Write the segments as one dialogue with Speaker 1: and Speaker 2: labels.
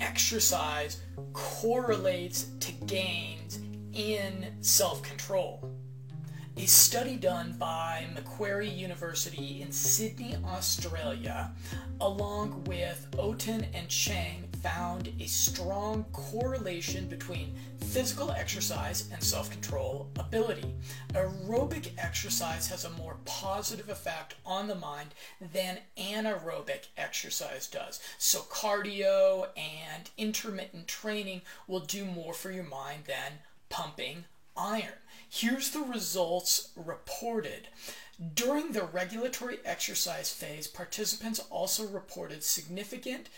Speaker 1: exercise correlates to gains in self control. A study done by Macquarie University in Sydney, Australia, along with Oaten and Cheng, found a strong correlation between physical exercise and self control ability. Aerobic exercise has a more positive effect on the mind than anaerobic exercise does. So, cardio and intermittent training will do more for your mind than pumping iron. Here's the results reported. During the regulatory exercise phase, participants also reported significant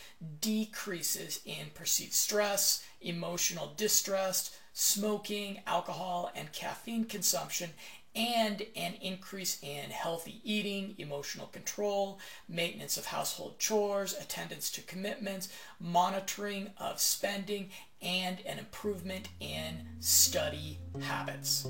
Speaker 1: decreases in perceived stress, emotional distress, smoking, alcohol, and caffeine consumption, and an increase in healthy eating, emotional control, maintenance of household chores, attendance to commitments, monitoring of spending, and an improvement in study habits.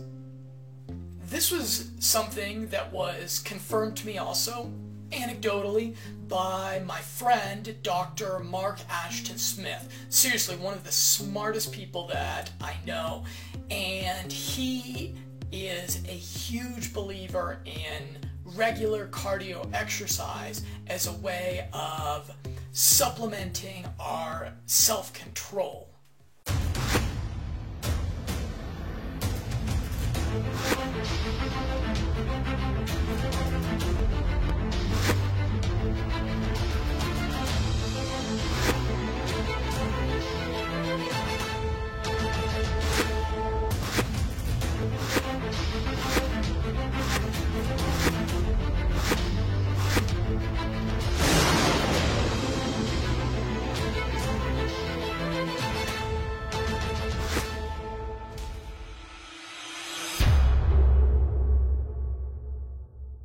Speaker 1: This was something that was confirmed to me also anecdotally by my friend Dr. Mark Ashton Smith. Seriously, one of the smartest people that I know. And he is a huge believer in regular cardio exercise as a way of supplementing our self control.